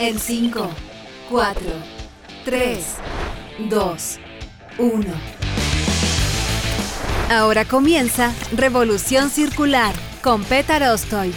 En 5, 4, 3, 2, 1. Ahora comienza Revolución Circular con Petar Ostoich.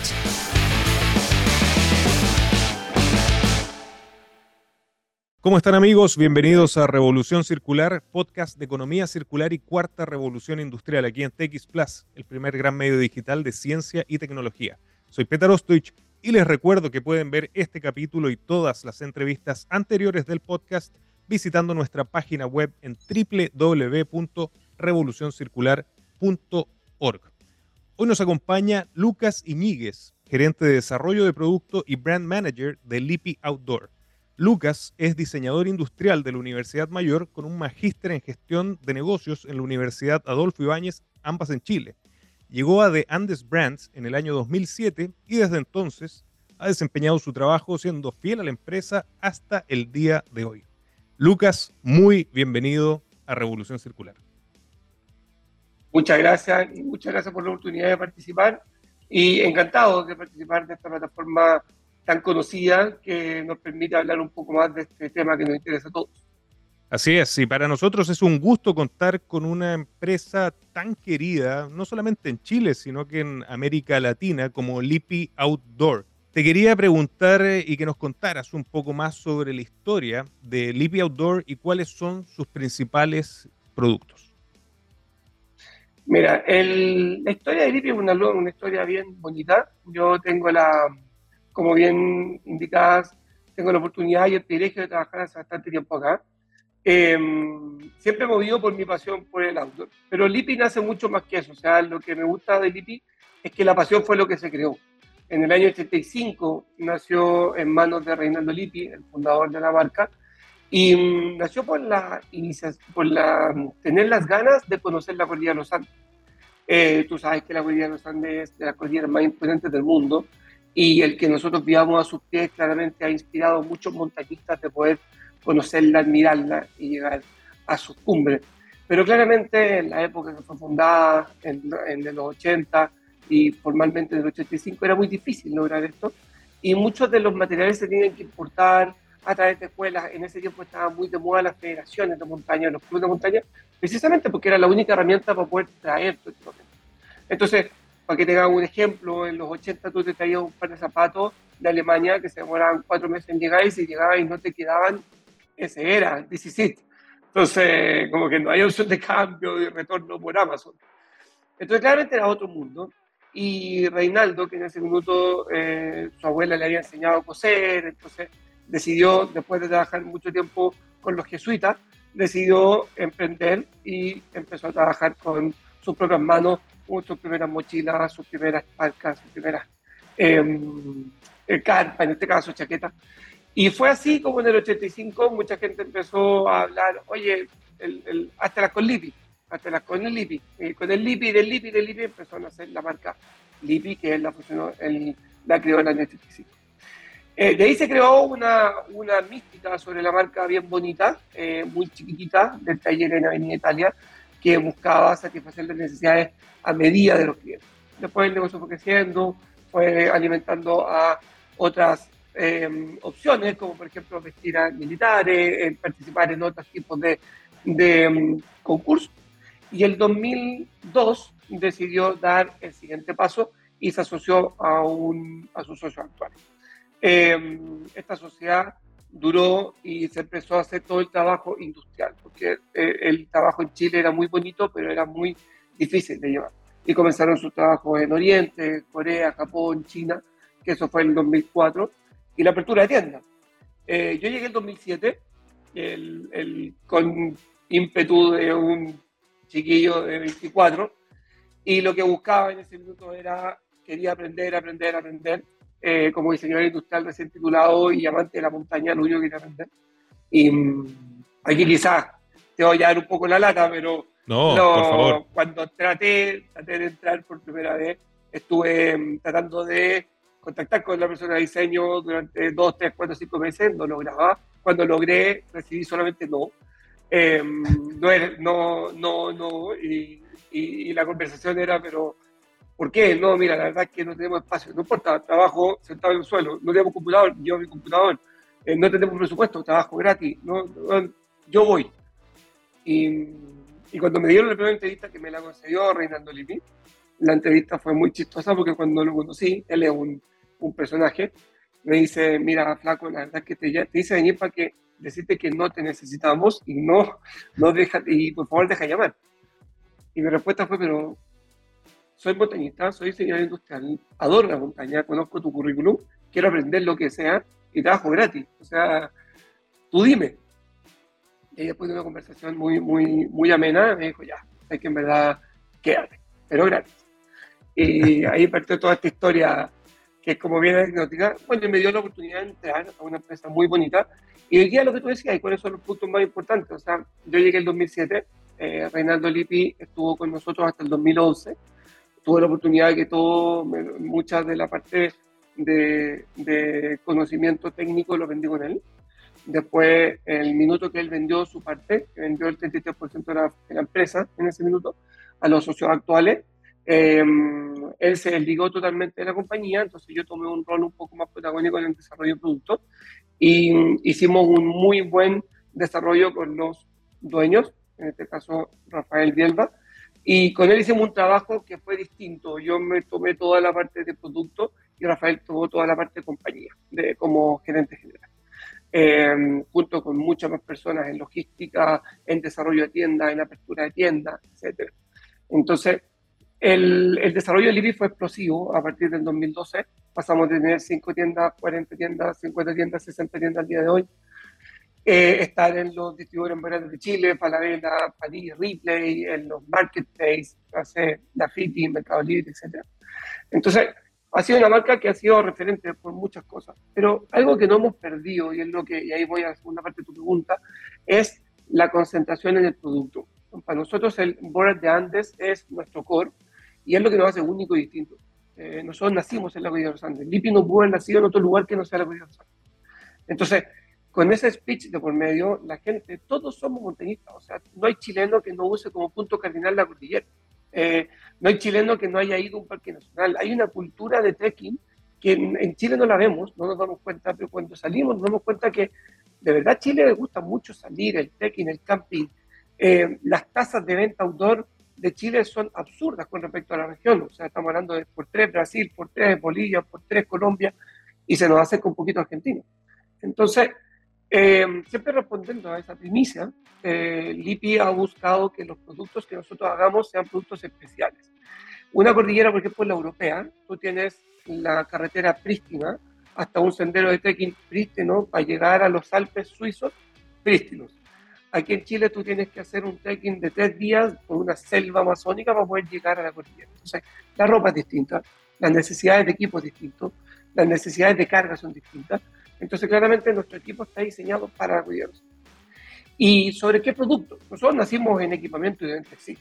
¿Cómo están amigos? Bienvenidos a Revolución Circular, podcast de economía circular y cuarta revolución industrial aquí en TX Plus, el primer gran medio digital de ciencia y tecnología. Soy Petar Ostoich y les recuerdo que pueden ver este capítulo y todas las entrevistas anteriores del podcast visitando nuestra página web en www.revolucioncircular.org. Hoy nos acompaña Lucas Iñiguez, gerente de desarrollo de producto y brand manager de Lippy Outdoor. Lucas es diseñador industrial de la Universidad Mayor con un magíster en gestión de negocios en la Universidad Adolfo Ibáñez, ambas en Chile. Llegó a The Andes Brands en el año 2007 y desde entonces ha desempeñado su trabajo siendo fiel a la empresa hasta el día de hoy. Lucas, muy bienvenido a Revolución Circular. Muchas gracias y muchas gracias por la oportunidad de participar y encantado de participar de esta plataforma tan conocida que nos permite hablar un poco más de este tema que nos interesa a todos. Así es, y para nosotros es un gusto contar con una empresa tan querida, no solamente en Chile, sino que en América Latina, como Lippy Outdoor. Te quería preguntar eh, y que nos contaras un poco más sobre la historia de Lippy Outdoor y cuáles son sus principales productos. Mira, la historia de Lippy es una, una historia bien bonita. Yo tengo la, como bien indicadas, tengo la oportunidad y el privilegio de trabajar hace bastante tiempo acá. Eh, siempre movido por mi pasión por el outdoor. Pero Lipi nace mucho más que eso. O sea, lo que me gusta de Lipi es que la pasión fue lo que se creó. En el año 85 nació en manos de Reinaldo Lipi, el fundador de la marca, y um, nació por la por la, tener las ganas de conocer la cordillera de los Andes. Eh, tú sabes que la cordillera de los Andes es de las cordilleras más importantes del mundo y el que nosotros vivamos a sus pies claramente ha inspirado a muchos montañistas de poder conocerla, admirarla y llegar a sus cumbres. Pero claramente en la época que fue fundada, en, en los 80 y formalmente en el 85, era muy difícil lograr esto. Y muchos de los materiales se tenían que importar a través de escuelas. En ese tiempo estaban muy de moda las federaciones de montaña, los clubes de montaña, precisamente porque era la única herramienta para poder traer todo esto. Entonces, para que tengan un ejemplo, en los 80 tú te traías un par de zapatos de Alemania que se demoraban cuatro meses en llegar y si llegabas y no te quedaban, ese era, 17. Entonces, como que no hay opción de cambio, de retorno por Amazon. Entonces, claramente era otro mundo. Y Reinaldo, que en ese minuto eh, su abuela le había enseñado a coser, entonces decidió, después de trabajar mucho tiempo con los jesuitas, decidió emprender y empezó a trabajar con sus propias manos sus primeras mochilas, sus primeras parcas, sus primeras em, eh, carpas, en este caso chaquetas. Y fue así como en el 85 mucha gente empezó a hablar, oye, el, hasta las con Lipi, hasta las con el Lipi. Y con el Lipi, del Lipi, del Lipi empezó a nacer la marca Lipi, que es la, funcionó, el, la creó en el año 85. Eh, de ahí se creó una, una mística sobre la marca bien bonita, eh, muy chiquitita, del taller en Avenida Italia, que buscaba satisfacer las necesidades a medida de los clientes. Después el negocio fue creciendo, fue alimentando a otras em, opciones, como por ejemplo vestir a militares, participar en otros tipos de, de em, concursos. Y el 2002 decidió dar el siguiente paso y se asoció a, un, a su socio actual. eh, esta sociedad duró y se empezó a hacer todo el trabajo industrial, porque eh, el trabajo en Chile era muy bonito, pero era muy difícil de llevar. Y comenzaron sus trabajos en Oriente, Corea, Japón, China, que eso fue en el 2004, y la apertura de tiendas. Eh, yo llegué en 2007 el, el, con ímpetu de un chiquillo de 24, y lo que buscaba en ese minuto era, quería aprender, aprender, aprender, eh, como diseñador industrial recién titulado y amante de la montaña, lo único que quería aprender. Y mm, aquí quizás te voy a dar un poco la lata, pero no, por favor. cuando traté, traté de entrar por primera vez, estuve mm, tratando de contactar con la persona de diseño durante dos, tres, cuatro, cinco meses, no lograba. Cuando logré, recibí solamente no. Eh, no, no, no, y, y, y, la conversación era, pero ¿por qué? No, mira, la verdad es que no tenemos espacio, no importa, trabajo sentado en el suelo, no tenemos computador, yo mi computador, eh, no tenemos presupuesto, trabajo gratis, no, yo voy. Y, y, cuando me dieron la primera entrevista que me la concedió Reinaldo Lippi, la entrevista fue muy chistosa porque cuando lo conocí, él es un, un personaje, me dice, mira, flaco, la verdad es que te, te hice venir para que decirte que no te necesitamos y no, no deja, y por favor deja llamar. Y mi respuesta fue, pero soy montañista, soy diseñador industrial, adoro la montaña, conozco tu currículum, quiero aprender lo que sea y trabajo gratis. O sea, tú dime. Y después de una conversación muy, muy, muy amena, me dijo, ya, hay que en verdad quédate, pero gratis. Y ahí partió toda esta historia que como bien anecdótica. Bueno, y me dio la oportunidad de entrar a una empresa muy bonita. Y hoy día lo que tú decías, cuáles son los puntos más importantes. O sea, yo llegué en el 2007, eh, Reinaldo Lippi estuvo con nosotros hasta el 2011. Tuve la oportunidad de que todo, muchas de la parte de, de, conocimiento técnico lo vendí con él. Después, el minuto que él vendió su parte, que vendió el 33% de la, de la empresa en ese minuto, a los socios actuales, eh, él se desligó totalmente de la compañía, entonces yo tomé un rol un poco más protagónico en el desarrollo de productos y hicimos un muy buen desarrollo con los dueños, en este caso Rafael Bielba, y con él hicimos un trabajo que fue distinto. Yo me tomé toda la parte de producto y Rafael tomó toda la parte de compañía, de, como gerente general. Eh, junto con muchas más personas en logística, en desarrollo de tiendas, en apertura de tiendas, etc. Entonces, el, el, desarrollo del IBI fue explosivo a partir del 2012. Pasamos de tener 5 tiendas, 40 tiendas, 50 tiendas, 60 tiendas al día de hoy. Eh, estar en los distribuidores más grandes de Chile, Palavela, París, Ripley, en los marketplaces, Dafiti, Mercado Libre, etc. Entonces, ha sido una marca que ha sido referente por muchas cosas. Pero algo que no hemos perdido, y es lo que, y ahí voy a la segunda parte de tu pregunta, es la concentración en el producto. Para nosotros el Board de Andes es nuestro core, y es lo que nos hace único y distinto. Eh, nosotros nacimos en la Cordillera de los Andes. Lipi no pudo haber nacido en otro lugar que no sea la Cordillera de los Andes. Entonces, con ese speech de por medio, la gente, todos somos montañistas. O sea, no hay chileno que no use como punto cardinal la cordillera. Eh, no hay chileno que no haya ido a un parque nacional. Hay una cultura de trekking que en, en, Chile no la vemos, no nos damos cuenta, pero cuando salimos nos damos cuenta que de verdad Chile le gusta mucho salir, el trekking, el camping. Eh, las tasas de venta outdoor de Chile son absurdas con respecto a la región. O sea, estamos hablando de por tres Brasil, por tres Bolivia, por tres Colombia, y se nos hace con poquito Argentina. Entonces, eh, siempre respondiendo a esa primicia, eh, Lipi ha buscado que los productos que nosotros hagamos sean productos especiales. Una cordillera, por ejemplo, la europea, tú tienes la carretera prístina hasta un sendero de trekking prístino para llegar a los Alpes suizos prístinos. Aquí en Chile tú tienes que hacer un trekking de tres días por una selva amazónica para poder llegar a la cordillera. Entonces, la ropa es distinta, las necesidades de equipo es distinto, las necesidades de carga son distintas. Entonces, claramente nuestro equipo está diseñado para la ¿Y sobre qué producto? Nosotros nacimos en equipamiento y en textil.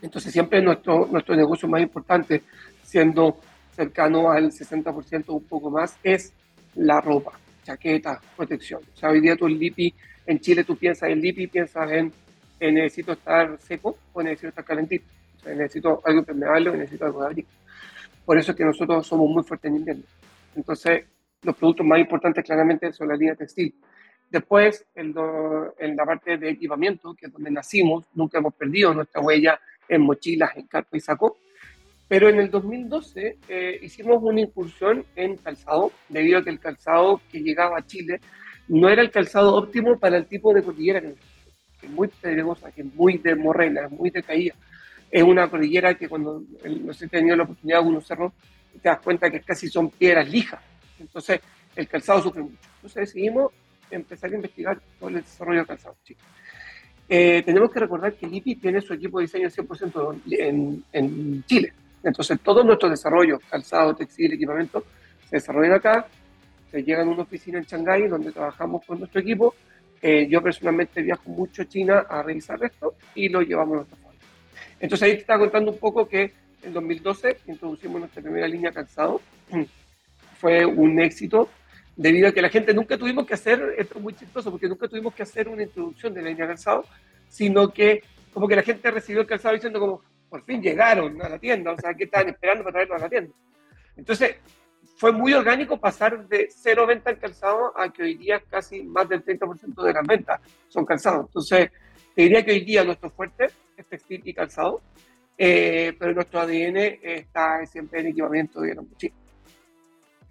Entonces, siempre nuestro, nuestro negocio más importante, siendo cercano al 60% o un poco más, es la ropa, chaqueta, protección. O sea, hoy día tú el LIPI, en Chile tú piensas en LIPI, piensas en, en necesito estar seco o necesito estar calentito. O sea, necesito algo impermeable o necesito algo de abrigo. Por eso es que nosotros somos muy fuertes en invierno. Entonces, los productos más importantes claramente son la línea textil. Después, en, en, la parte de equipamiento, que es donde nacimos, nunca hemos perdido nuestra huella en mochilas, en carpa y saco. Pero en el 2012 eh, hicimos una incursión en calzado, debido a que el calzado que llegaba a Chile no era el calzado óptimo para el tipo de cordillera que, es muy pedregosa, que es muy de morrena, muy de caída. Es una cordillera que cuando, no sé he tenido la oportunidad de unos cerros, te das cuenta que casi son piedras lijas. Entonces, el calzado sufre mucho. Entonces decidimos empezar a investigar todo el desarrollo del calzado. Eh, tenemos que recordar que LIPI tiene su equipo de diseño 100% en, en Chile. Entonces, todo nuestro desarrollo, calzado, textil, equipamiento, se desarrolla acá, se llega a una oficina en Shanghái donde trabajamos con nuestro equipo. Eh, yo personalmente viajo mucho a China a revisar esto y lo llevamos a nuestra fábrica. Entonces, ahí te estaba contando un poco que en 2012 introducimos nuestra primera línea calzado. Fue un éxito debido a que la gente nunca tuvimos que hacer, esto es muy chistoso, porque nunca tuvimos que hacer una introducción de la línea calzado, sino que como que la gente recibió el calzado diciendo como, por fin llegaron a la tienda, o sea, ¿qué estaban esperando para traerlo a la tienda? Entonces, fue muy orgánico pasar de cero venta en calzado a que hoy día casi más del 30% de las ventas son calzados. Entonces, te diría que hoy día nuestro fuerte es textil y calzado, eh, pero nuestro ADN está siempre en equipamiento de gran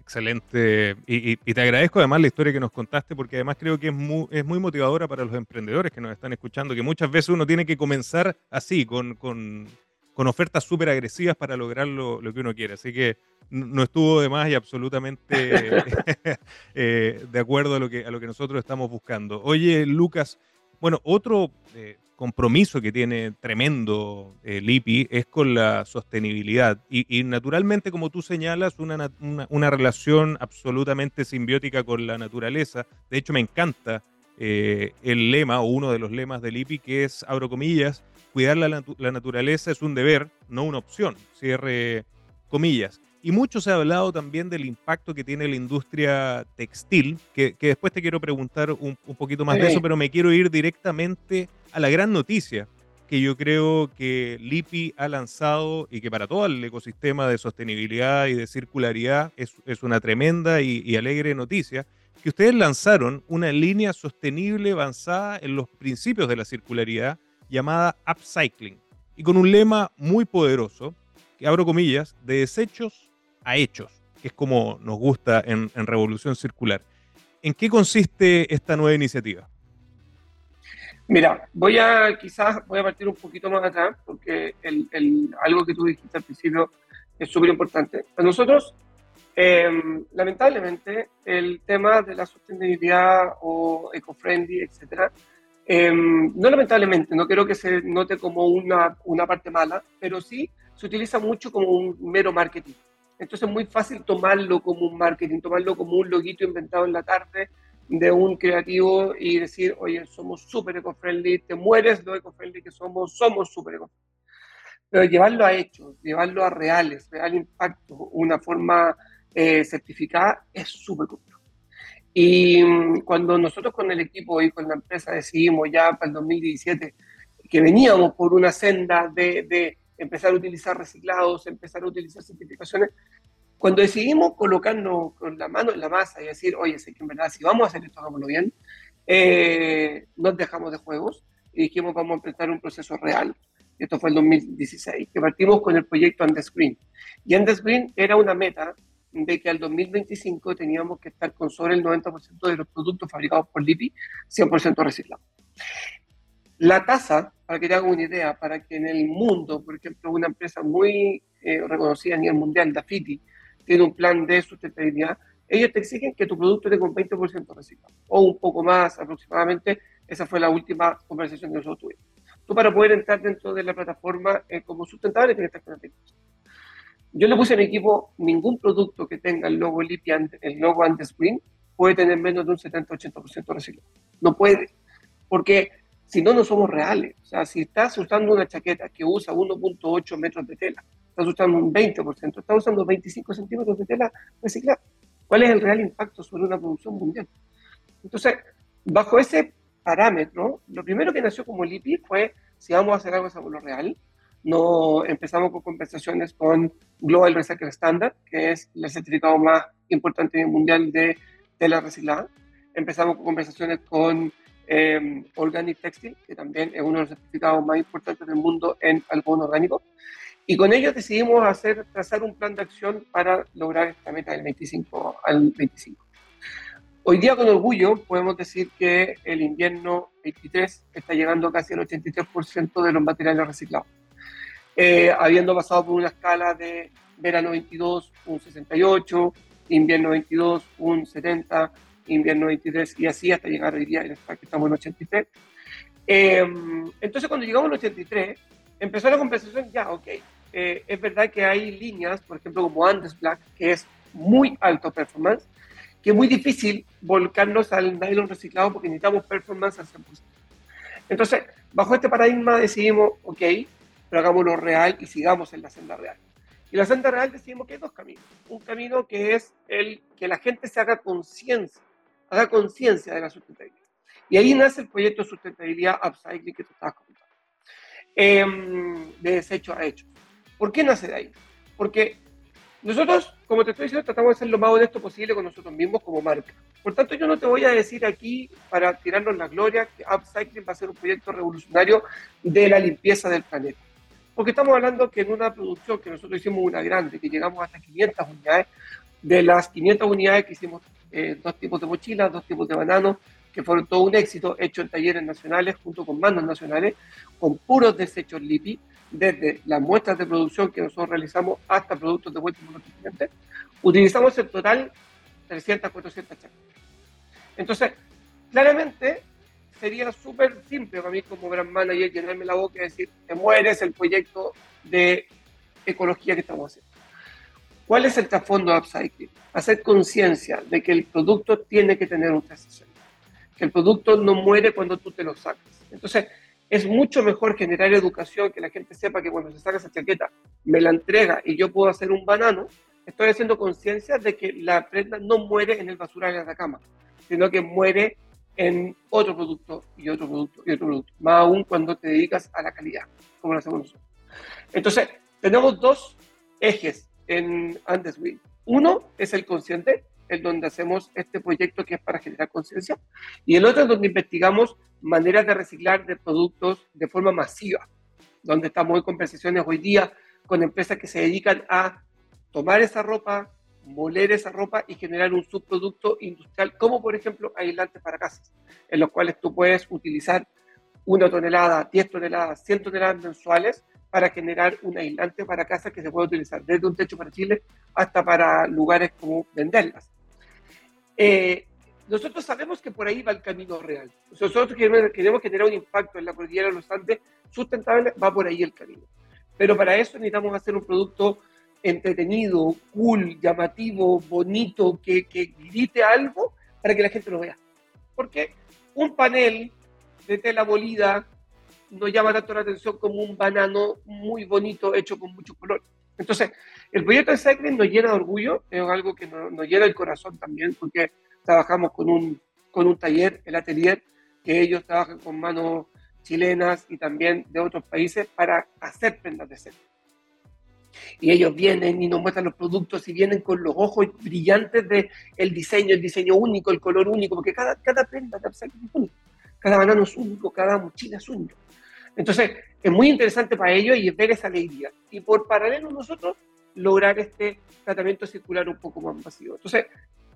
Excelente. Y, te agradezco además la historia que nos contaste, porque además creo que es muy, es muy motivadora para los emprendedores que nos están escuchando, que muchas veces uno tiene que comenzar así, con, con ofertas súper agresivas para lograr lo, lo, que uno quiere. Así que no estuvo de más y absolutamente eh, de acuerdo a lo, que, a lo que nosotros estamos buscando. Oye, Lucas, bueno, otro eh, compromiso que tiene tremendo el eh, IPI es con la sostenibilidad. Y, naturalmente, como tú señalas, una, una, relación absolutamente simbiótica con la naturaleza. De hecho, me encanta eh, el lema o uno de los lemas del IPI, que es, abro comillas, cuidar la, la naturaleza es un deber, no una opción, cierre comillas. Y mucho se ha hablado también del impacto que tiene la industria textil, que, después te quiero preguntar un, poquito más de eso, pero me quiero ir directamente a la gran noticia que yo creo que LIPI ha lanzado y que para todo el ecosistema de sostenibilidad y de circularidad es, una tremenda y, alegre noticia, que ustedes lanzaron una línea sostenible avanzada en los principios de la circularidad llamada Upcycling y con un lema muy poderoso, que abro comillas, de desechos a hechos, que es como nos gusta en, Revolución Circular. ¿En qué consiste esta nueva iniciativa? Mira, voy a quizás voy a partir un poquito más atrás porque el, algo que tú dijiste al principio es súper importante. Para nosotros, em, lamentablemente, el tema de la sostenibilidad o eco-friendly, etcétera, em, no lamentablemente, no creo que se note como una, una parte mala, pero sí se utiliza mucho como un mero marketing. Entonces es muy fácil tomarlo como un marketing, tomarlo como un loguito inventado en la tarde de un creativo y decir, oye, somos súper eco-friendly, te mueres lo eco-friendly que somos, somos súper eco Pero llevarlo a hechos, llevarlo a reales, real impacto, una forma eh, certificada, es súper complejo. Y mm, cuando nosotros con el equipo y con la empresa decidimos ya para el 2017 que veníamos por una senda de, de empezar a utilizar reciclados, empezar a utilizar certificaciones. Cuando decidimos colocarnos con la mano en la masa y decir, oye, sé que en verdad si vamos a hacer esto, hagámoslo bien, eh, nos dejamos de juegos y dijimos, vamos a empezar un proceso real. Esto fue el 2016, que partimos con el proyecto Andes Green. Y Andes Green era una meta de que al 2025 teníamos que estar con sobre el 90% de los productos fabricados por LIPI 100% reciclados. La tasa, para que te haga una idea, para que en el mundo, por ejemplo, una empresa muy eh, reconocida a nivel mundial, Dafiti, tiene un plan de sustentabilidad, ellos te exigen que tu producto tenga un 20% reciclado, o un poco más aproximadamente. Esa fue la última conversación que nosotros tuvimos. Tú para poder entrar dentro de la plataforma eh, como sustentable tienes que estar con el 20%. Yo le puse a mi equipo, ningún producto que tenga el logo Lipian, el logo Andes Green, puede tener menos de un 70-80% reciclado. No puede, porque si no, no somos reales. O sea, si estás usando una chaqueta que usa 1.8 metros de tela, estás usando un 20%, estás usando 25 centímetros de tela reciclada. ¿Cuál es el real impacto sobre una producción mundial? Entonces, bajo ese parámetro, lo primero que nació como LIPI fue, si vamos a hacer algo, es lo real. No, empezamos con conversaciones con Global Recycle Standard, que es el certificado más importante mundial de tela reciclada. Empezamos con conversaciones con eh, Organic Textile, que también es uno de los certificados más importantes del mundo en algodón orgánico. Y con ellos decidimos hacer, trazar un plan de acción para lograr esta meta del 25 al 25. Hoy día con orgullo podemos decir que el invierno 23 está llegando casi al 83% de los materiales reciclados. Eh, habiendo pasado por una escala de verano 22, un 68, invierno 22, un 70, invierno 23 y así hasta llegar hoy día que estamos en 83. Eh, entonces cuando llegamos al 83, empezó la conversación, ya, ok, eh, es verdad que hay líneas, por ejemplo, como Andes Black, que es muy alto performance, que es muy difícil volcarnos al nylon reciclado porque necesitamos performance al 100%. Entonces, bajo este paradigma decidimos, ok, pero hagámoslo real y sigamos en la senda real. Y la senda real decidimos que hay dos caminos. Un camino que es el que la gente se haga conciencia, haga conciencia de la sustentabilidad. Y ahí nace el proyecto de sustentabilidad Upcycling que tú estabas comentando, eh, de desecho a hechos. ¿Por qué nace de ahí? Porque nosotros, como te estoy diciendo, tratamos de ser lo más honesto posible con nosotros mismos como marca. Por tanto, yo no te voy a decir aquí, para tirarnos la gloria, que Upcycling va a ser un proyecto revolucionario de la limpieza del planeta. Porque estamos hablando que en una producción que nosotros hicimos una grande, que llegamos hasta 500 unidades, de las 500 unidades que hicimos eh, dos tipos de mochilas, dos tipos de bananos, que fueron todo un éxito, hecho en talleres nacionales junto con manos nacionales, con puros desechos LIPI, desde las muestras de producción que nosotros realizamos hasta productos de vuelta clientes, utilizamos en total 300, 400 chacas. Entonces, claramente sería súper simple para mí como gran manager llenarme la boca y decir, te mueres el proyecto de ecología que estamos haciendo. ¿Cuál es el trasfondo de Upcycling? Hacer conciencia de que el producto tiene que tener un 360, que el producto no muere cuando tú te lo sacas. Entonces, es mucho mejor generar educación, que la gente sepa que cuando se saca esa chaqueta, me la entrega y yo puedo hacer un banano, estoy haciendo conciencia de que la prenda no muere en el basural de la cama, sino que muere en otro producto y otro producto y otro producto, más aún cuando te dedicas a la calidad, como lo hacemos. Entonces, tenemos dos ejes en Andes Week. Uno es el consciente, el donde hacemos este proyecto que es para generar conciencia, y el otro es donde investigamos maneras de reciclar de productos de forma masiva, donde estamos en conversaciones hoy día con empresas que se dedican a tomar esa ropa, moler esa ropa y generar un subproducto industrial, como por ejemplo aislantes para casas, en los cuales tú puedes utilizar una tonelada, 10 toneladas, 100 toneladas mensuales para generar un aislante para casas que se puede utilizar desde un techo para Chile hasta para lugares como venderlas. Eh, nosotros sabemos que por ahí va el camino real. Nosotros queremos, generar un impacto en la cordillera de los Andes sustentable, va por ahí el camino. Pero para eso necesitamos hacer un producto entretenido, cool, llamativo, bonito, que, que grite algo para que la gente lo vea. Porque un panel de tela molida no llama tanto la atención como un banano muy bonito hecho con mucho color. Entonces, el proyecto de Cycling nos llena de orgullo, es algo que nos, nos, llena el corazón también, porque trabajamos con un, con un taller, el atelier, que ellos trabajan con manos chilenas y también de otros países para hacer prendas de cera. Y ellos vienen y nos muestran los productos y vienen con los ojos brillantes del el diseño, el diseño único, el color único, porque cada, cada prenda es único, cada banano es único, cada mochila es único. Entonces, es muy interesante para ellos y ver esa alegría. Y por paralelo nosotros lograr este tratamiento circular un poco más masivo. Entonces,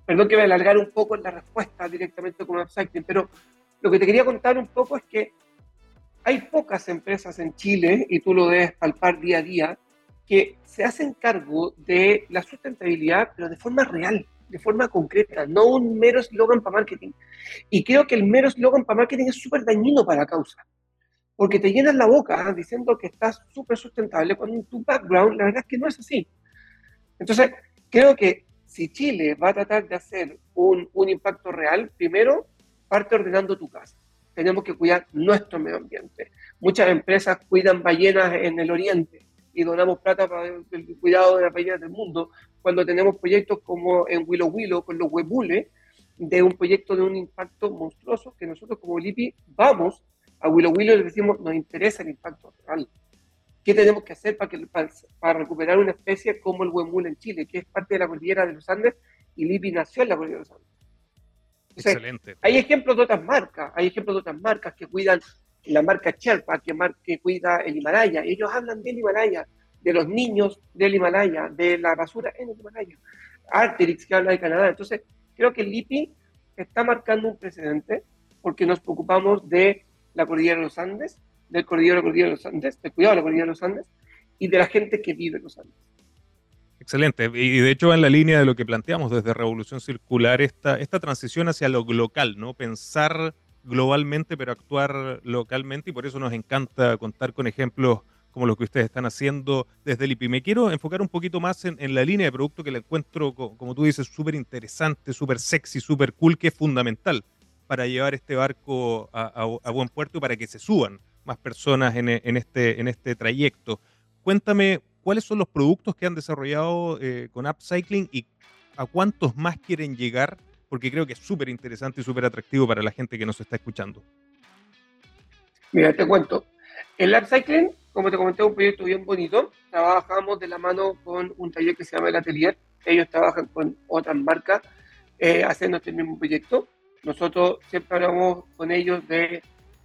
perdón que me alargar un poco en la respuesta directamente con Upcycling, pero lo que te quería contar un poco es que hay pocas empresas en Chile, y tú lo debes palpar día a día, que se hacen cargo de la sustentabilidad, pero de forma real, de forma concreta, no un mero eslogan para marketing. Y creo que el mero eslogan para marketing es súper dañino para la causa, porque te llenas la boca diciendo que estás súper sustentable, cuando en tu background la verdad es que no es así. Entonces, creo que si Chile va a tratar de hacer un, un impacto real, primero parte ordenando tu casa. Tenemos que cuidar nuestro medio ambiente. Muchas empresas cuidan ballenas en el oriente y donamos plata para el cuidado de las ballenas del mundo, cuando tenemos proyectos como en Willow Willow con los huebules, de un proyecto de un impacto monstruoso que nosotros como LIPI vamos a Willow Willow y le decimos, nos interesa el impacto real. ¿Qué tenemos que hacer para, que, para, para recuperar una especie como el huemul en Chile, que es parte de la cordillera de los Andes y LIPI nació en la cordillera de los Andes? Entonces, Excelente. Hay ejemplos de otras marcas, hay ejemplos de otras marcas que cuidan la marca Sherpa, que, cuida el Himalaya. Ellos hablan del Himalaya, de los niños del Himalaya, de la basura en el Himalaya. Arterix, que habla de Canadá. Entonces, creo que el LIPI está marcando un precedente porque nos preocupamos de la cordillera de los Andes, del cordillero de cordillera de los Andes, del cuidado de la cordillera de los Andes y de la gente que vive en los Andes. Excelente. Y de hecho, en la línea de lo que planteamos desde Revolución Circular, esta, esta transición hacia lo local, ¿no? Pensar globalmente, pero actuar localmente, y por eso nos encanta contar con ejemplos como los que ustedes están haciendo desde el IPI. Me quiero enfocar un poquito más en, la línea de producto que la encuentro, como tú dices, súper interesante, súper sexy, súper cool, que es fundamental para llevar este barco a, buen puerto y para que se suban más personas en, este, en este trayecto. Cuéntame cuáles son los productos que han desarrollado eh, con Upcycling y a cuántos más quieren llegar, porque creo que es súper interesante y súper atractivo para la gente que nos está escuchando. Mira, te cuento. El Upcycling, como te comenté, es un proyecto bien bonito. Trabajamos de la mano con un taller que se llama El Atelier. Ellos trabajan con otras marcas eh, haciendo este mismo proyecto. Nosotros siempre hablamos con ellos de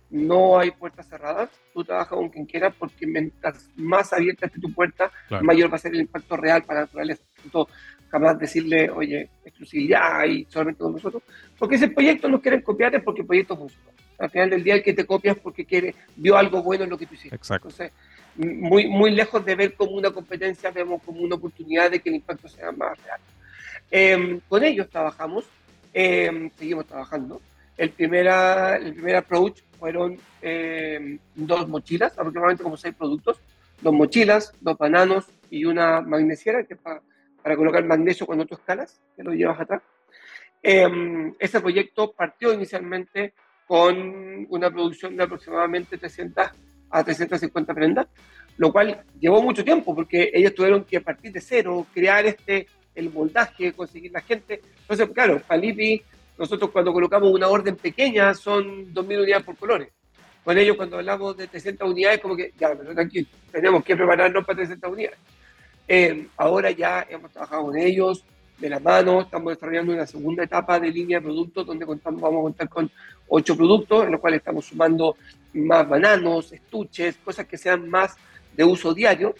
no hay puertas cerradas, tú trabajas con quien quieras porque mientras más abierta esté tu puerta, mayor va a ser el impacto real para la naturaleza. Entonces, jamás decirle, oye, exclusividad y solamente con nosotros, porque ese proyecto no quieren copiar es porque el proyecto funciona. Al final del día el que te copias porque quiere, vio algo bueno en lo que tú hiciste. Exacto. Entonces, muy, muy lejos de ver como una competencia, vemos como una oportunidad de que el impacto sea más real. Em, con ellos trabajamos, em, seguimos trabajando. El, primera, el primer approach fueron em, dos mochilas, aproximadamente como seis productos, dos mochilas, dos bananos y una magnesiera, que para, para colocar magnesio cuando tú escalas, que lo llevas atrás. ese proyecto partió inicialmente con una producción de aproximadamente 300 a 350 prendas, lo cual llevó mucho tiempo porque ellos tuvieron que partir de cero, crear este, el moldaje, conseguir la gente. Entonces, claro, Palipi, nosotros cuando colocamos una orden pequeña son 2.000 unidades por colores. Con ellos cuando hablamos de 300 unidades, como que, ya, pero tranquilo, tenemos que prepararnos para 300 unidades. Eh, ahora ya hemos trabajado con ellos, de la mano, estamos desarrollando una segunda etapa de línea de productos donde contamos, vamos a contar con ocho productos, en los cuales estamos sumando más bananos, estuches, cosas que sean más de uso diario.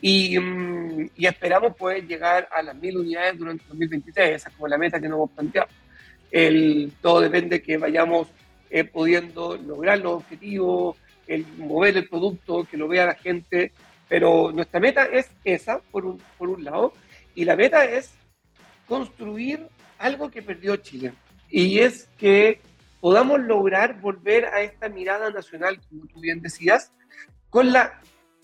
Y, mm, esperamos poder llegar a las mil unidades durante 2023, esa es como la meta que nos hemos planteado. El, todo depende que vayamos eh, pudiendo lograr los objetivos, el mover el producto, que lo vea la gente, pero nuestra meta es esa, por un, por un lado, y la meta es construir algo que perdió Chile, y es que podamos lograr volver a esta mirada nacional, como tú bien decías, con, la,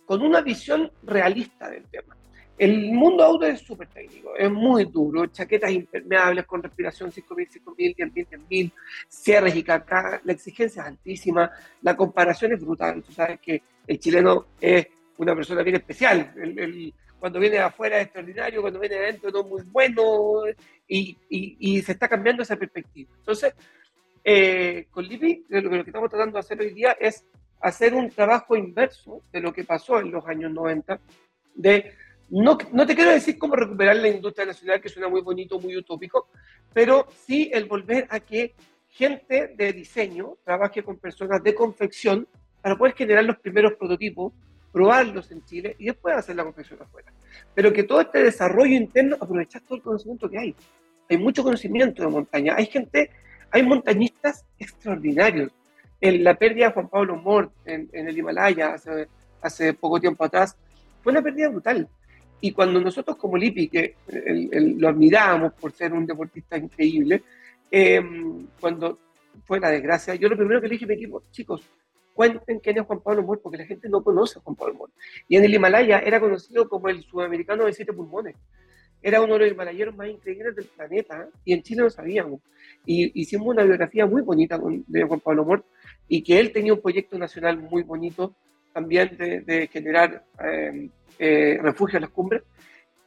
con una visión realista del tema. El mundo auto es súper técnico, es muy duro, chaquetas impermeables con respiración 5.000, 5.000, 10.000, 10.000, cierres y caca, la exigencia es altísima, la comparación es brutal, tú sabes que el chileno es una persona bien especial, el, cuando viene de afuera es extraordinario, cuando viene de adentro no es muy bueno, y, y, y se está cambiando esa perspectiva. Entonces, eh, con Lipi, lo, que estamos tratando de hacer hoy día es hacer un trabajo inverso de lo que pasó en los años 90, de no, no te quiero decir cómo recuperar la industria nacional, que suena muy bonito, muy utópico, pero sí el volver a que gente de diseño trabaje con personas de confección para poder generar los primeros prototipos, probarlos en Chile y después hacer la confección afuera. Pero que todo este desarrollo interno, aprovechar todo el conocimiento que hay. Hay mucho conocimiento de montaña. Hay gente hay montañistas extraordinarios. En la pérdida de Juan Pablo Mort en, el Himalaya hace, hace, poco tiempo atrás fue una pérdida brutal. Y cuando nosotros como Lipi, que lo admiramos por ser un deportista increíble, em, cuando fue la desgracia, yo lo primero que le dije a mi equipo, chicos, cuenten quién es Juan Pablo Mort, porque la gente no conoce a Juan Pablo Mort. Y en el Himalaya era conocido como el sudamericano de siete pulmones era uno de los himalayeros más increíbles del planeta y en Chile lo sabíamos. Y hicimos una biografía muy bonita de Juan Pablo Mort y que él tenía un proyecto nacional muy bonito también de, generar eh, eh, refugio en las cumbres.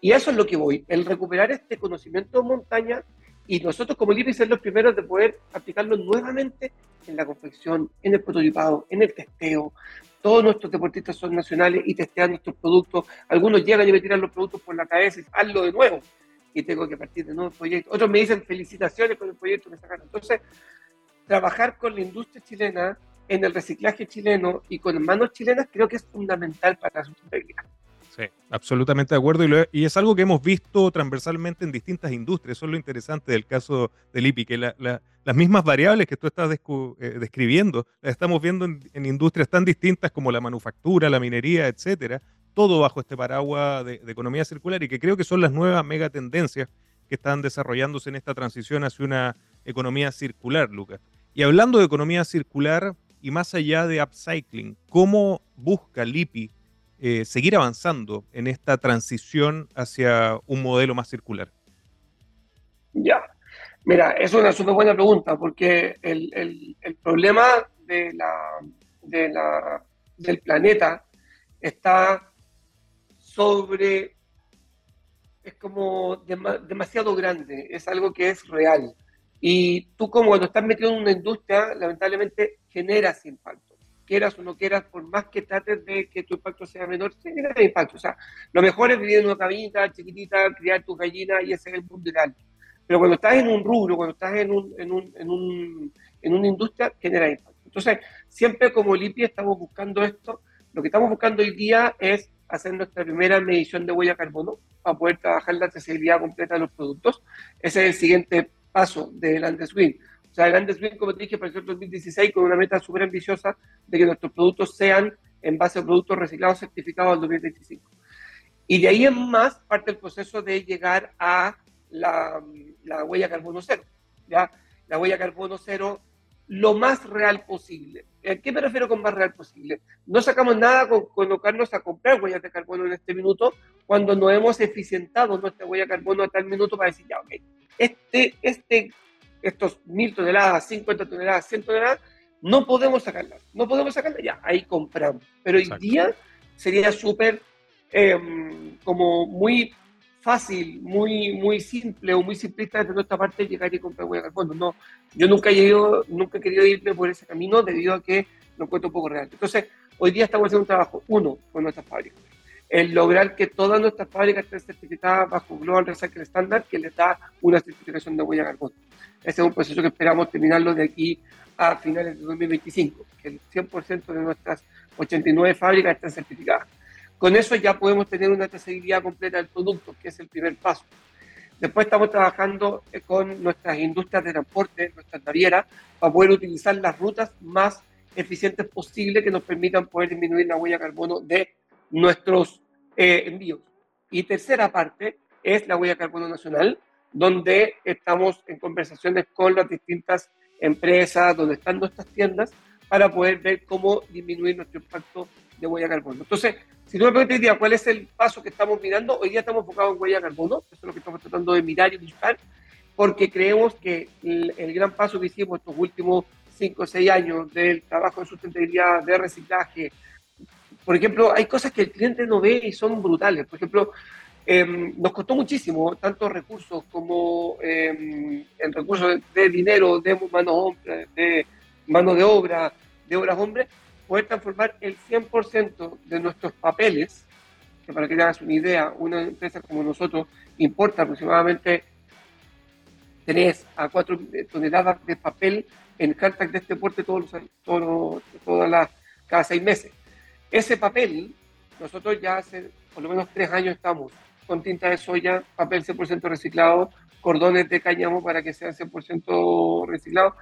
Y eso es lo que voy, el recuperar este conocimiento de montaña y nosotros como LIPI ser los primeros de poder aplicarlo nuevamente en la confección, en el prototipado, en el testeo, todos nuestros deportistas son nacionales y testean nuestros productos. Algunos llegan y me tiran los productos por la cabeza y hazlo de nuevo. Y tengo que partir de nuevo el proyecto. Otros me dicen felicitaciones con el proyecto que sacaron. Entonces, trabajar con la industria chilena en el reciclaje chileno y con manos chilenas creo que es fundamental para la sustentabilidad. Sí, absolutamente de acuerdo. Y, es algo que hemos visto transversalmente en distintas industrias. Eso es lo interesante del caso del IPI, que las mismas variables que tú estás eh, describiendo las estamos viendo en, industrias tan distintas como la manufactura, la minería, etcétera. Todo bajo este paraguas de, de economía circular y que creo que son las nuevas megatendencias que están desarrollándose en esta transición hacia una economía circular, Lucas. Y hablando de economía circular y más allá de upcycling, ¿cómo busca LIPI eh, seguir avanzando en esta transición hacia un modelo más circular? Ya, mira, es una súper buena pregunta porque el, el, problema del planeta está sobre, es como demasiado grande, es algo que es real. Y tú como cuando estás metido en una industria, lamentablemente generas impacto quieras o no quieras, por más que trates de que tu impacto sea menor, genera impacto. O sea, lo mejor es vivir en una cabinita chiquitita, criar tus gallinas y ese es el mundo ideal. Pero cuando estás en un rubro, cuando estás en, un, en, un, en, un, en una industria, genera impacto. Entonces, siempre como LIPI estamos buscando esto. Lo que estamos buscando hoy día es hacer nuestra primera medición de huella carbono para poder trabajar la trazabilidad completa de los productos. Ese es el siguiente paso del Andes Win o sea, grandes bien, como te dije, para el 2016 con una meta súper ambiciosa de que nuestros productos sean en base a productos reciclados certificados al 2025. Y de ahí en más parte el proceso de llegar a la, la huella carbono cero. ¿ya? La huella carbono cero lo más real posible. ¿A qué me refiero con más real posible? No sacamos nada con colocarnos a comprar huellas de carbono en este minuto cuando no hemos eficientado nuestra huella de carbono a tal minuto para decir, ya, ok, este, este estos mil toneladas, 50 toneladas, 100 toneladas, no podemos sacarlas, no podemos sacarlas, ya, ahí compramos. Pero hoy día sería súper, em, como muy fácil, muy, muy simple o muy simplista desde nuestra parte llegar y comprar huella de carbono. No, yo nunca he, ido, nunca he querido irme por ese camino debido a que lo encuentro un poco real. Entonces, hoy día estamos haciendo un trabajo, uno, con nuestras fábricas. El lograr que todas nuestras fábricas estén certificadas bajo Global Recycle Standard, que les da una certificación de huella de carbono. Ese es un proceso que esperamos terminarlo de aquí a finales de 2025, que el 100% de nuestras 89 fábricas están certificadas. Con eso ya podemos tener una trazabilidad completa del producto, que es el primer paso. Después estamos trabajando eh, con nuestras industrias de transporte, nuestras navieras, para poder utilizar las rutas más eficientes posibles que nos permitan poder disminuir la huella de carbono de nuestros eh, envíos. Y tercera parte es la huella de carbono nacional, donde estamos en conversaciones con las distintas empresas, donde están nuestras tiendas, para poder ver cómo disminuir nuestro impacto de huella de carbono. Entonces, si tú me preguntas, ¿cuál es el paso que estamos mirando? Hoy día estamos enfocados en huella de carbono, eso es lo que estamos tratando de mirar y buscar, porque creemos que el, el gran paso que hicimos estos últimos 5 o 6 años del trabajo de sustentabilidad, de reciclaje, por ejemplo, hay cosas que el cliente no ve y son brutales. Por ejemplo, Em, nos costó muchísimo, tanto recursos como eh, el recurso de, dinero, de mano, de mano de obra, de obras hombres, poder transformar el 100% de nuestros papeles, que para que te hagas una idea, una empresa como nosotros importa aproximadamente 3 a 4 toneladas de papel en cartas de este porte todos los, todos, todas las, cada seis meses. Ese papel, nosotros ya hace por lo menos tres años estamos con tinta de soya, papel 100% reciclado, cordones de cáñamo para que sean 100% reciclados.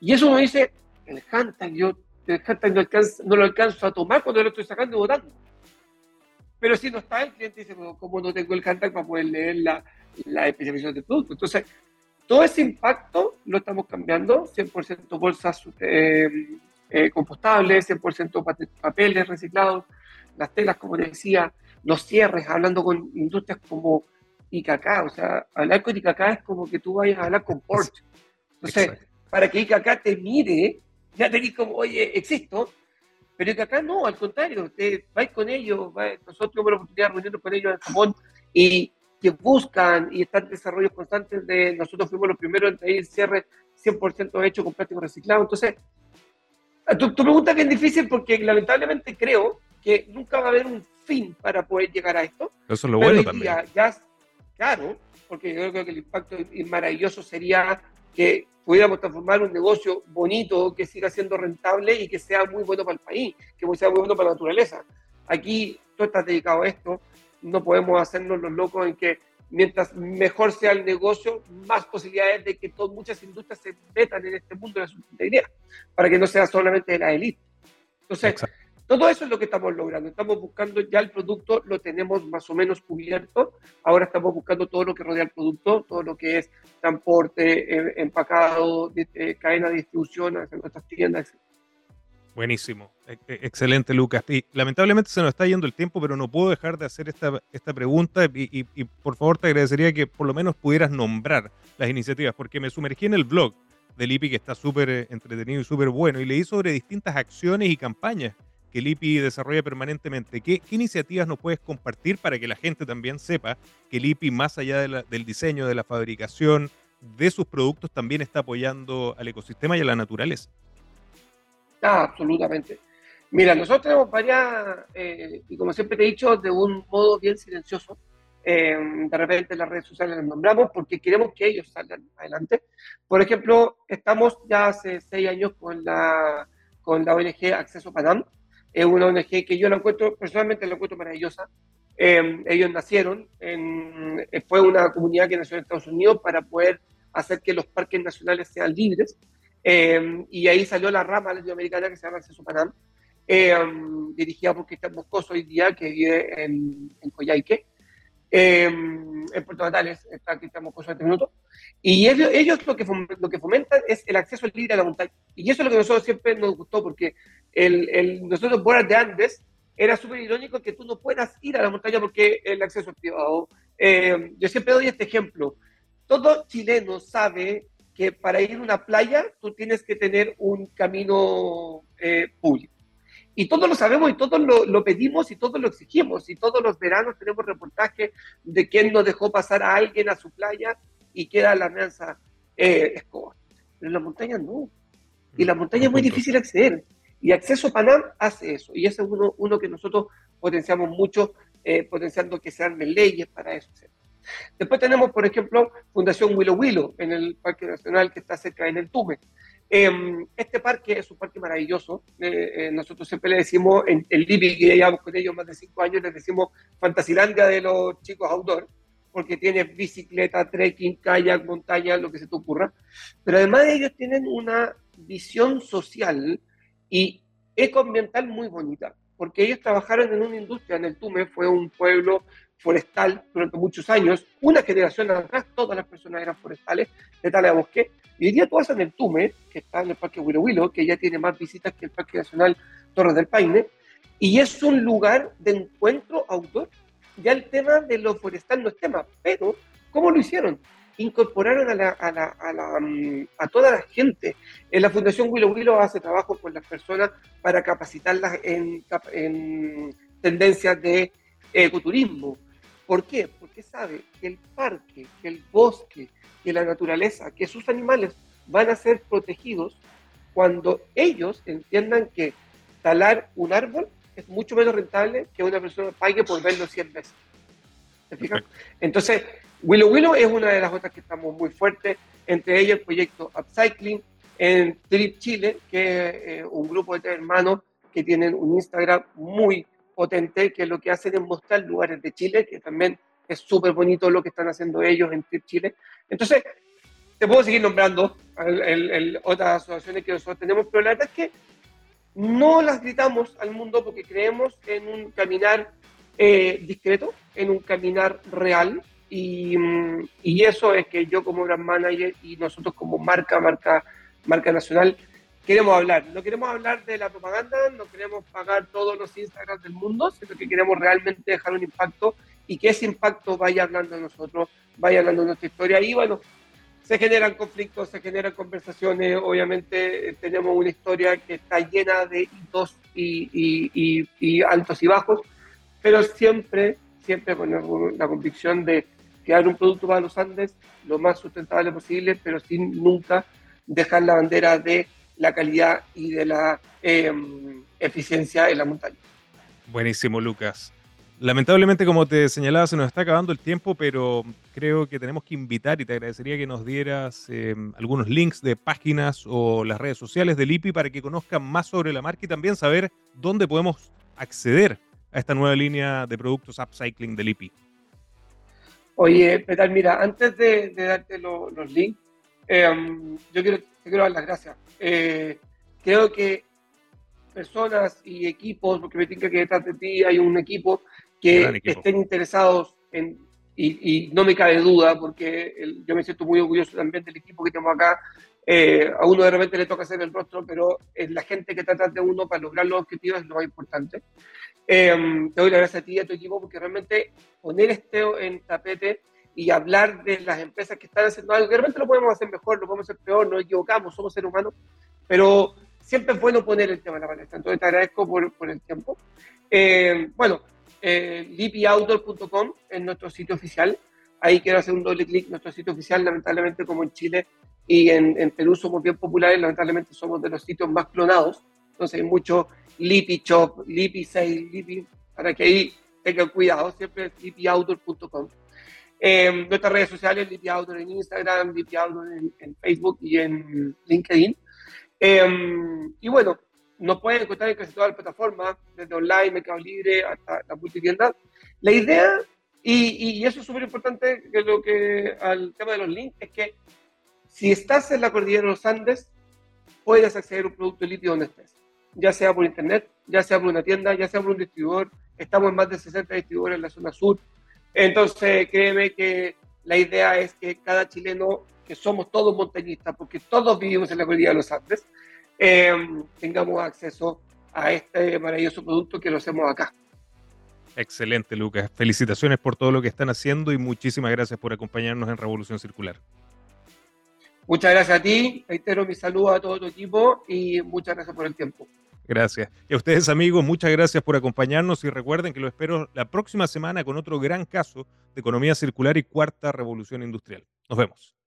Y eso uno dice, el handtag, yo el handtag no, no, lo alcanzo a tomar cuando lo estoy sacando y botando. Pero si no está, el cliente dice, ¿cómo no tengo el handtag para poder leer la, la especificación del producto? Entonces, todo ese impacto lo estamos cambiando, 100% bolsas eh, eh, compostables, 100% papeles reciclados, las telas, como decía, los cierres, hablando con industrias como IKK, o sea, hablar con IKK es como que tú vayas a hablar con Porsche. Entonces, para que IKK te mire, ya te dices como, oye, existo, pero IKK no, al contrario, te vais con ellos, nosotros tuvimos la oportunidad de reunirnos con ellos en Japón y que buscan y están en desarrollos constantes de, nosotros fuimos los primeros en traer cierre 100% hecho con plástico reciclado, entonces, tu, tu pregunta es bien difícil porque lamentablemente creo que nunca va a haber un fin para poder llegar a esto. Eso es lo bueno también. Ya, claro, porque yo creo que el impacto maravilloso sería que pudiéramos transformar un negocio bonito, que siga siendo rentable y que sea muy bueno para el país, que sea muy bueno para la naturaleza. Aquí tú estás dedicado a esto, no podemos hacernos los locos en que mientras mejor sea el negocio, más posibilidades de que todas, muchas industrias se metan en este mundo de la sustentabilidad, para que no sea solamente de la élite. Entonces, todo eso es lo que estamos logrando. Estamos buscando ya el producto, lo tenemos más o menos cubierto. Ahora estamos buscando todo lo que rodea el producto, todo lo que es transporte, eh, empacado, eh, cadena de distribución hacia nuestras tiendas, etc. Buenísimo, e, e, excelente Lucas. Y lamentablemente se nos está yendo el tiempo, pero no puedo dejar de hacer esta, esta pregunta y, por favor te agradecería que por lo menos pudieras nombrar las iniciativas, porque me sumergí en el blog del IPI que está súper eh, entretenido y súper bueno y leí sobre distintas acciones y campañas que el IPI desarrolla permanentemente. ¿Qué, ¿Qué, iniciativas nos puedes compartir para que la gente también sepa que el IPI, más allá del diseño, de la fabricación, de sus productos, también está apoyando al ecosistema y a la naturaleza? Ah, absolutamente. Mira, nosotros tenemos varias, eh, y como siempre te he dicho, de un modo bien silencioso. Eh, de repente en las redes sociales las nombramos porque queremos que ellos salgan adelante. Por ejemplo, estamos ya hace seis años con la, con la ONG Acceso Panam. Es una ONG que yo la encuentro, personalmente la encuentro maravillosa. Eh, ellos nacieron, en, fue una comunidad que nació en Estados Unidos para poder hacer que los parques nacionales sean libres Em, y ahí salió la rama latinoamericana que se llama Acceso Panam, em, dirigida por Cristian Moscoso hoy día, que vive en, en Coyhaique. Em, en Puerto Natales está Cristian Moscoso en este minuto. Y ellos, ellos lo, que lo que fomentan es el acceso libre a la montaña. Y eso es lo que a nosotros siempre nos gustó, porque el, el, nosotros, Boras de Andes, era súper irónico que tú no puedas ir a la montaña porque el acceso es privado. yo siempre doy este ejemplo. Todo chileno sabe que para ir a una playa tú tienes que tener un camino eh, público. Y todos lo sabemos y todos lo, pedimos y todos lo exigimos. Y todos los veranos tenemos reportajes de quién nos dejó pasar a alguien a su playa y queda la meanza eh, escoba. Pero en la montaña no. Y la montaña es muy difícil acceder. Y Acceso Panam hace eso. Y ese es uno, uno que nosotros potenciamos mucho, eh, potenciando que se armen leyes para eso. Después tenemos, por ejemplo, Fundación Willow Willow en el Parque Nacional que está cerca en el Tume. Em, este parque es un parque maravilloso. Eh, eh, nosotros siempre le decimos, en el Libi, que llevamos con ellos más de cinco años, les decimos Fantasilandia de los chicos outdoor, porque tiene bicicleta, trekking, kayak, montaña, lo que se te ocurra. Pero además de ellos tienen una visión social y ecoambiental muy bonita, porque ellos trabajaron en una industria, en el Tume fue un pueblo forestal durante muchos años. Una generación atrás, todas las personas eran forestales, de tal a bosque. Y hoy día tú vas en el Tume, que está en el Parque Huilo Huilo, que ya tiene más visitas que el Parque Nacional Torres del Paine, y es un lugar de encuentro autor. Ya el tema de lo forestal no es tema, pero ¿cómo lo hicieron? Incorporaron a, la, a, la, a, la, mm, a toda la gente. En la Fundación Willow Willow hace trabajo con las personas para capacitarlas en, en tendencias de ecoturismo, ¿Por qué? Porque sabe que el parque, que el bosque, que la naturaleza, que sus animales van a ser protegidos cuando ellos entiendan que talar un árbol es mucho menos rentable que una persona pague por verlo 100 veces. Entonces, Willow Willow es una de las otras que estamos muy fuertes, entre ellas el proyecto Upcycling en Trip Chile, que es eh, un grupo de tres hermanos que tienen un Instagram muy potente que lo que hacen es mostrar lugares de Chile, que también es súper bonito lo que están haciendo ellos en Chile. Entonces, te puedo seguir nombrando el, otras asociaciones que nosotros tenemos, pero la verdad es que no las gritamos al mundo porque creemos en un caminar eh, discreto, en un caminar real, y, mm, y, eso es que yo como brand manager y nosotros como marca, marca, marca nacional, queremos hablar. No queremos hablar de la propaganda, no queremos pagar todos los Instagram del mundo, sino que queremos realmente dejar un impacto y que ese impacto vaya hablando de nosotros, vaya hablando de nuestra historia. Y bueno, se generan conflictos, se generan conversaciones. Obviamente eh, tenemos una historia que está llena de hitos y, altos y bajos, pero siempre, siempre con la, convicción de crear un producto para los Andes lo más sustentable posible, pero sin nunca dejar la bandera de la calidad y de la em, eficiencia en la montaña. Buenísimo, Lucas. Lamentablemente, como te señalaba, se nos está acabando el tiempo, pero creo que tenemos que invitar y te agradecería que nos dieras em, algunos links de páginas o las redes sociales del IPI para que conozcan más sobre la marca y también saber dónde podemos acceder a esta nueva línea de productos upcycling del IPI. Oye, Petal, mira, antes de, darte los links, em, yo quiero, te quiero dar las gracias. Eh, creo que personas y equipos, porque me tinca que detrás de ti hay un equipo que estén interesados en, y, no me cabe duda, porque yo me siento muy orgulloso también del equipo que tenemos acá. Eh, a uno de repente le toca hacer el rostro, pero es la gente que trata de uno para lograr los objetivos es lo más importante. Eh, te doy las gracias a ti y a tu equipo porque realmente poner este en tapete y hablar de las empresas que están haciendo algo, lo podemos hacer mejor, lo podemos hacer peor, nos equivocamos, somos seres humanos, pero siempre es bueno poner el tema en la palestra. Entonces te agradezco por, por el tiempo. Eh, bueno, eh, lipiautor.com es nuestro sitio oficial. Ahí quiero hacer un doble clic, nuestro sitio oficial, lamentablemente como en Chile y en, en, Perú somos bien populares, lamentablemente somos de los sitios más clonados. Entonces hay mucho Lipi Shop, Lipi Sale, para que ahí tengan cuidado, siempre es lipiautor.com. Eh, nuestras redes sociales, Lipi Outdoor en Instagram, Lipi Outdoor en, Facebook y en LinkedIn. Em, y bueno, nos pueden encontrar en casi todas las plataformas, desde online, Mercado Libre, hasta la multitienda. La idea, y, y eso es súper importante, que lo que al tema de los links, es que si estás en la cordillera de los Andes, puedes acceder a un producto litio donde estés, ya sea por internet, ya sea por una tienda, ya sea por un distribuidor. Estamos en más de 60 distribuidores en la zona sur. Entonces, créeme que la idea es que cada chileno, que somos todos montañistas, porque todos vivimos en la cordillera de los Andes, eh, tengamos acceso a este maravilloso producto que lo hacemos acá. Excelente, Lucas. Felicitaciones por todo lo que están haciendo y muchísimas gracias por acompañarnos en Revolución Circular. Muchas gracias a ti, reitero mi saludo a todo tu equipo y muchas gracias por el tiempo. Gracias. Y a ustedes amigos, muchas gracias por acompañarnos y recuerden que lo espero la próxima semana con otro gran caso de economía circular y cuarta revolución industrial. Nos vemos.